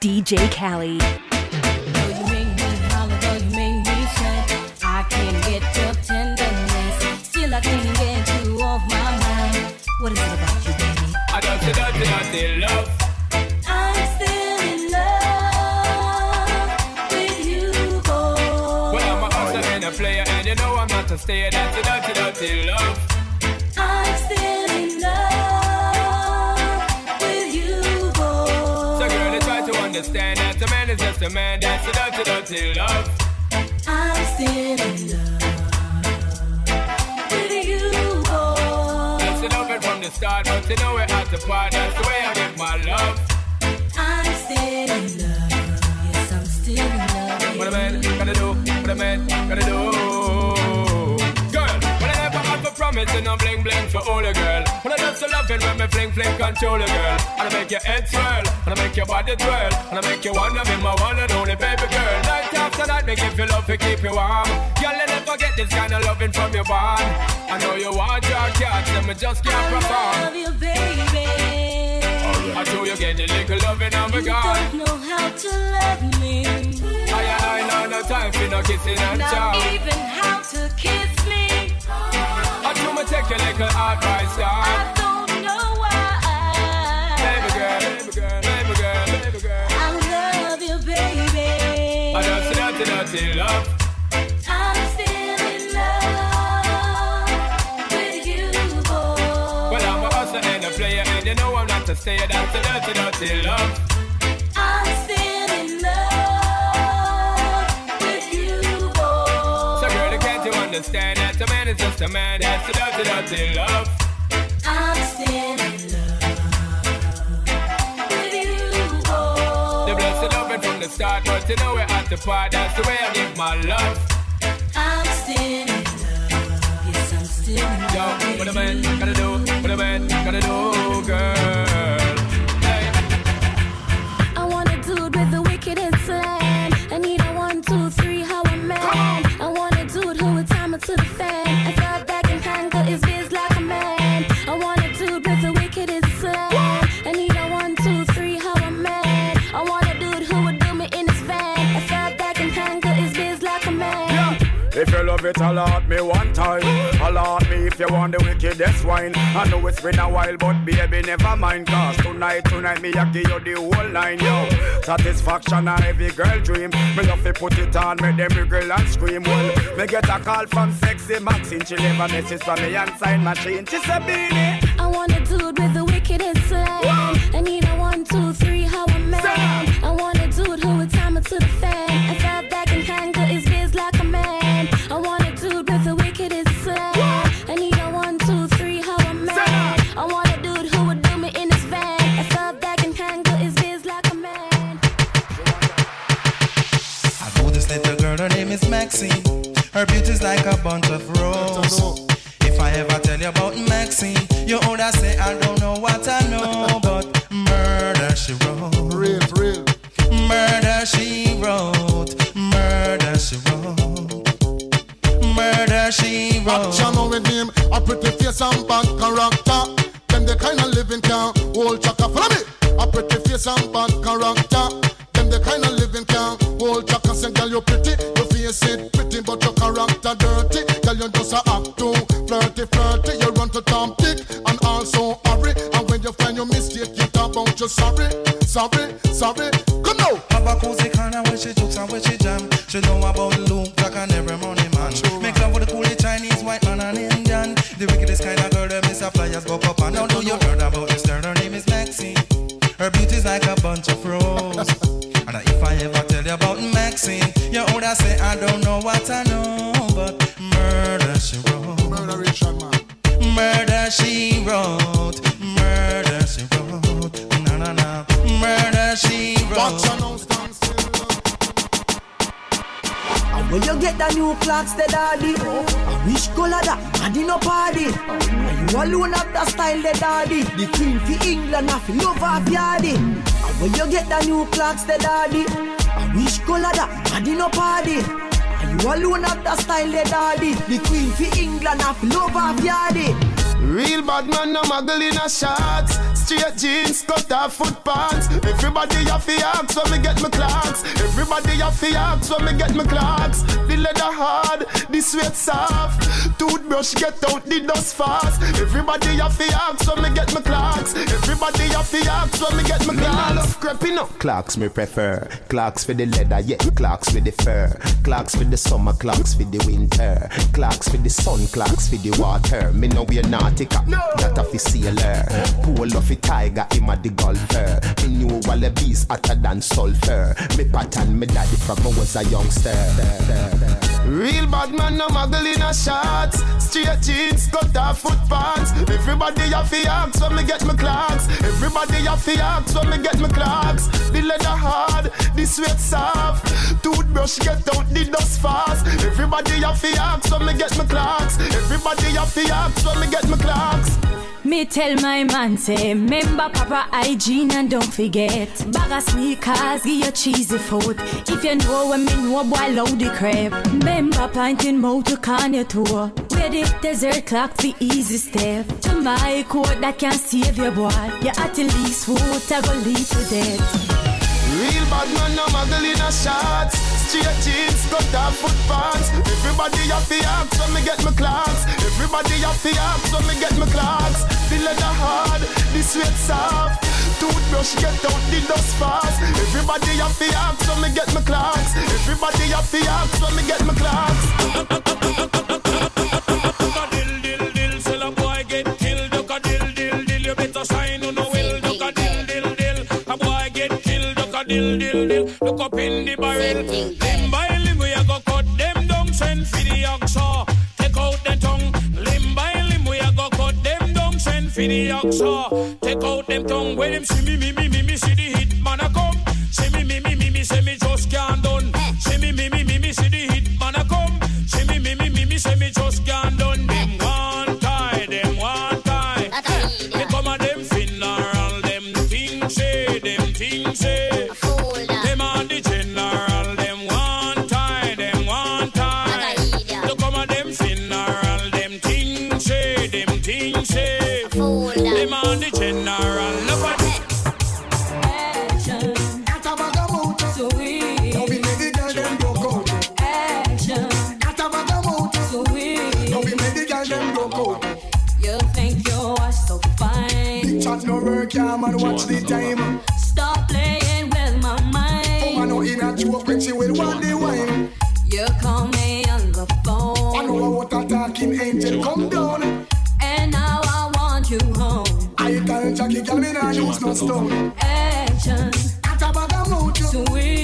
DJ Caly. Though you make me holler, though you make me sweat, I can't get your tenderness. Still, I can't get you off my mind. What is it about you, baby? I don't see nothing, nothing love. I'm still in love with you, boy. Well, I'm a hustler and a player, and you know I'm not a stayer. That's a dirty, dirty love. I'm still in love understand that a man is just a man. That's a dirty, dirty love. I'm still in love with you, boy. That's the loving from the start, but you know we're at the part. That's the way I give my love. I'm still in love. Yes, I'm still in love. What a man gotta do, what a man gotta do. A promise I'm bling bling for all a girl. When I just love it when me fling fling control a girl. And I make your head swirl, and I make your body twirl, and I make you wanna be my one and only baby girl. Night after night, me give you love to keep you warm. Girl, you never get this kind of loving from your bond. I know you want your cats, and me just can't perform. love you, baby. I show you get the little loving of a You don't know how to love me. I ain't no time for no kissing and Not even how me take your little advice, I don't know why. Baby girl, baby girl, baby girl, baby girl. I love you, baby. I just dirty, dirty love. I'm still in love with you, boy. Well, I'm a hustler and a player, and you know I'm not a stayer. That's a dirty, dirty love. Just a man? That's a dirty, dirty love. I'm still in love with you, boy. The blessed loving from the start, but you know we're at the part. That's the way I give my love. I'm still in love. Yes, I'm still in Yo, love. what a man gotta do, what a man gotta do, girl. It, alert me one time. Alert me if you want the wickedest wine. I know it's been a while, but baby, never mind. Cause tonight, tonight, me, I give you the whole nine, yo. Satisfaction, a every girl dream. Me love to put it on, make them wriggle and scream. Well, me get a call from sexy Maxine. She leave a message for me and sign machine. She said, Beenie. I want a dude with the wickedest slang. I need a one, two, three, how is Maxine. Her beauty's like a bunch of roses. If I ever tell you about Maxine, you older say I don't know what I know, but murder she wrote. Real, real. Murder she wrote. Murder she wrote. Murder she wrote. Action with him, a pretty face and bad character. Them the kind of living can hold chaka. Follow me. A pretty face and bad character. Them the kind of living can hold chaka. Say, girl, you pretty, face it pretty, but your character dirty. Girl, you just a act too flirty, flirty. You run to Tom Dick and also hurry. And when you find your mistake, you talk about you sorry, sorry, sorry. Come now. Have a cozy corner where she jokes and where she jam. She know about the Luke, Jack and every money man. Make love with the coolie Chinese, white man and Indian. The wickedest kind of girl, them is a flyers go up and down. Do you what I know, but murder she wrote. Murder Richard, man. Murder she wrote. Murder she wrote. Na na na. Murder she Watch wrote. and now stand still. And when you get the new Clarks, the daddy. I wish color that, daddy no party. And you alone have the style, the daddy. The queen for England, I feel love of yardy. And when you get the new Clarks, the daddy. I wish color that, daddy no party. You alone have the style, the daddy. The queen for England, feel love of yardy. Real bad man, no muggle in a shots. Straight jeans, cut off foot pants. Everybody have to ask when me get my Clarks. Everybody have to ask when me get my Clarks. The leather hard, the sweat soft. Toothbrush get out the dust fast. Everybody have to ask when me get my Clarks. Everybody have to ask when me get my Clarks. love creeping up. Clarks me prefer. Clarks for the leather, yeah. Clarks for the fur. Clarks for the summer, Clarks for the winter. Clarks for the sun, Clarks for the water. Me know we're nautica, no. that a fi sailor. Pull off a tiger, him a the golfer. Me knew beast hotter than sulfur. Me pattern, me daddy from I was a youngster. Real bad man, no muggle in a shots. Straight jeans, cut off foot pants. Everybody have to ask when me get my Clarks. Everybody have to ask when me get my Clarks. The leather hard, the sweat soft. Toothbrush get out the dust fast. Everybody have to ask when me get my Clarks. Everybody have to ask when me get my Clarks. Me tell my man say, remember proper hygiene and don't forget. Bag of sneakers, give you cheesy food. If you know what me know, boy, load the crap. Remember pointing mouth to Kanye tour. Where the desert clock the easy step. To my code that can save your boy. You at the least food, I go lead to death. Real bad man, no muggle in a shots. Straight jeans, cut off foot pants. Everybody have to ask when me get my Clarks. Everybody have to ask when me get my Clarks. The leather hard, the sweat soft. Toothbrush get out the dust fast. Everybody have to ask when me get my Clarks. Everybody have to ask when me get my Clarks. Dill, dill, dill, look up in the barrel. Limb by limb we a go cut them down. Send for the oxa, take out the tongue. Limb by limb we a go cut them down. Send for the oxa, take out them tongue. When them see me, me, me, me, me, see the hit man a come. See me, me, me, me, me, say me just can't done. See me, me, me, me, me, see the hit man a say. Them are the general, Jackie, girl, me nah use no stone. Action, At a bag of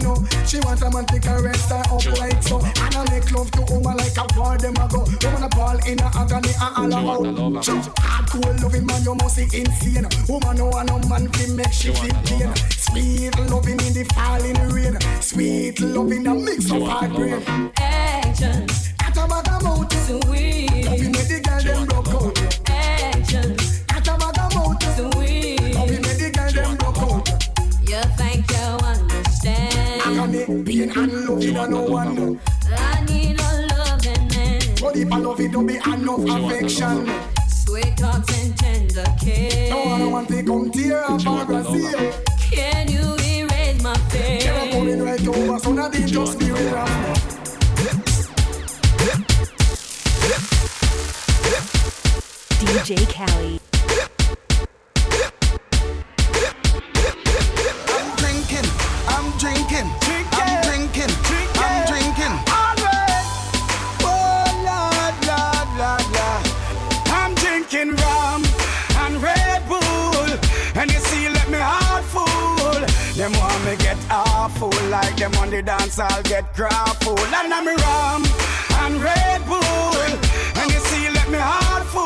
you know. She want a man to caress her up like so. And I make love to woman like a war them a go. Woman a ball in a agony and all about. Sure. Hardcore loving man, you must be insane. Woman no want no man can make she feel pain. Sweet loving in the falling rain. Sweet loving a mix of hard brain. Action, At a bag and a no one. I need a loving man. Oh, but if I love it, don't be enough affection. Sweet talks and tender kiss. No one want to come tear up our Brazil. Can you erase my Never fear? coming right over, so now they just be real. DJ Caly. On dance, I'll get grappled. And I'm rum and Red Bull. And you see, let me heart full.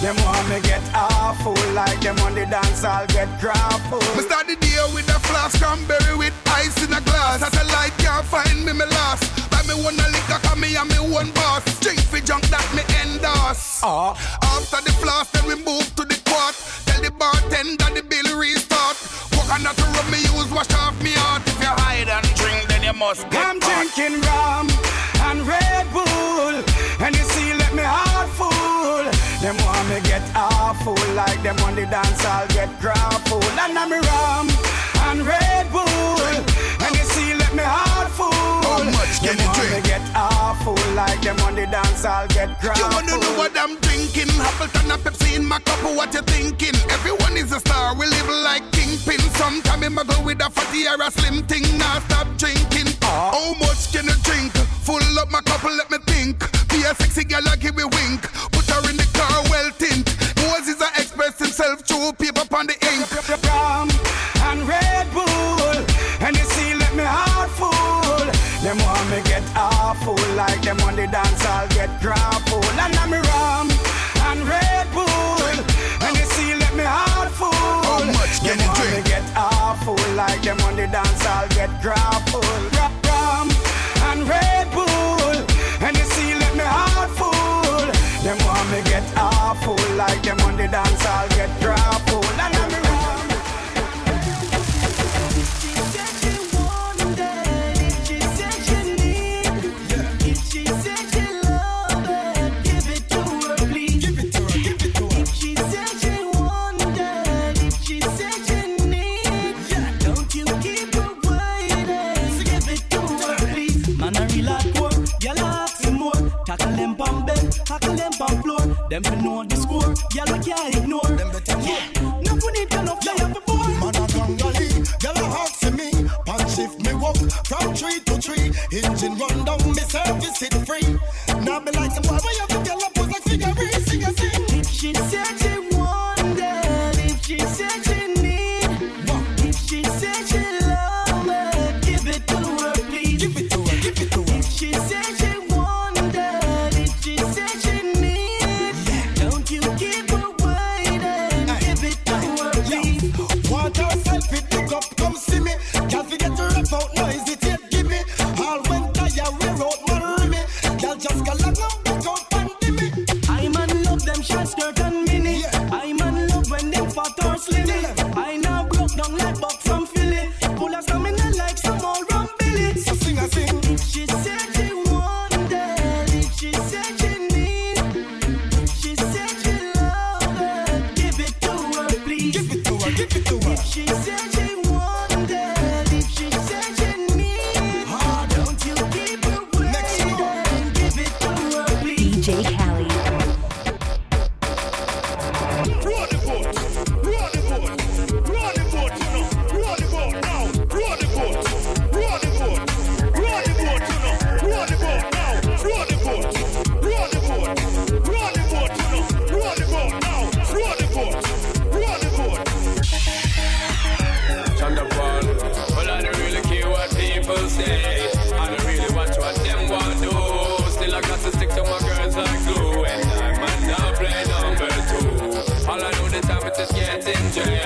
Them want me get awful like them on the dance I'll get grappled. Me start the day with a flask cranberry with ice in a glass. Satellite can't find me, me lost. Buy me one a liquor, cause me and me one boss. Drink for junk that me endorse. Uh. After the flask, then we move to the quart. Tell the bartender the bill restart. Coconut rum me use, wash off me heart. If you drink, must get I'm drinking rum and Red Bull, and you see, let me heart full. Them want me get awful like them on the dance, I'll get grappled. And I'm rum and Red awful like them on the dance, I'll get drunk You wanna know what I'm drinking? Appleton and Pepsi in my cup, what you thinking? Everyone is a star, we live like kingpin. Sometime in go with a fatty or a slim thing, now stop drinking. Uh-huh. How much can you drink? Full up my cup, let me think. Be a sexy girl, I give a wink. Put her in the car, well tint. Moses a express himself through paper on the ink. Like them on the dance, I'll get grappled. And I'm rum and Red Bull, and you see, let me heart full. How much can you drink? get awful like them on the dance, I'll get grappled. Rum rum and Red Bull, and you see, let me heart full. Them want me get awful like them on the dance, I'll get grappled. Them fi know the score, y'all we can't ignore. Them better yeah. No we need enough, y'all have boy. Man a gangali, gyal a ask for me. Pan shift me walk from tree to tree. Engine run down, me service it free. Now me like some boy, you have gyal a pose like figurine, sing a sing. She said please. Is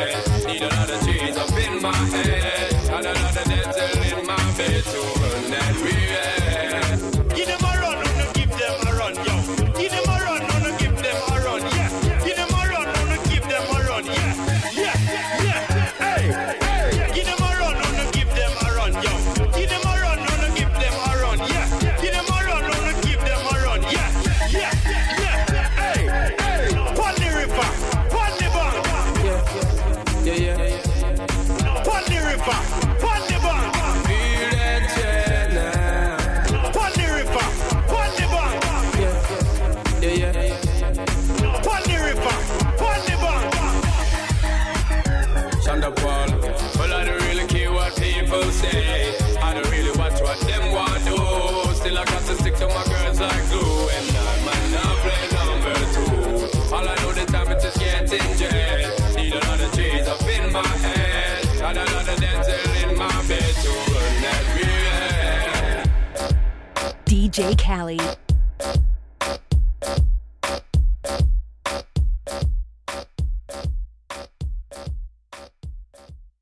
DJ Caly.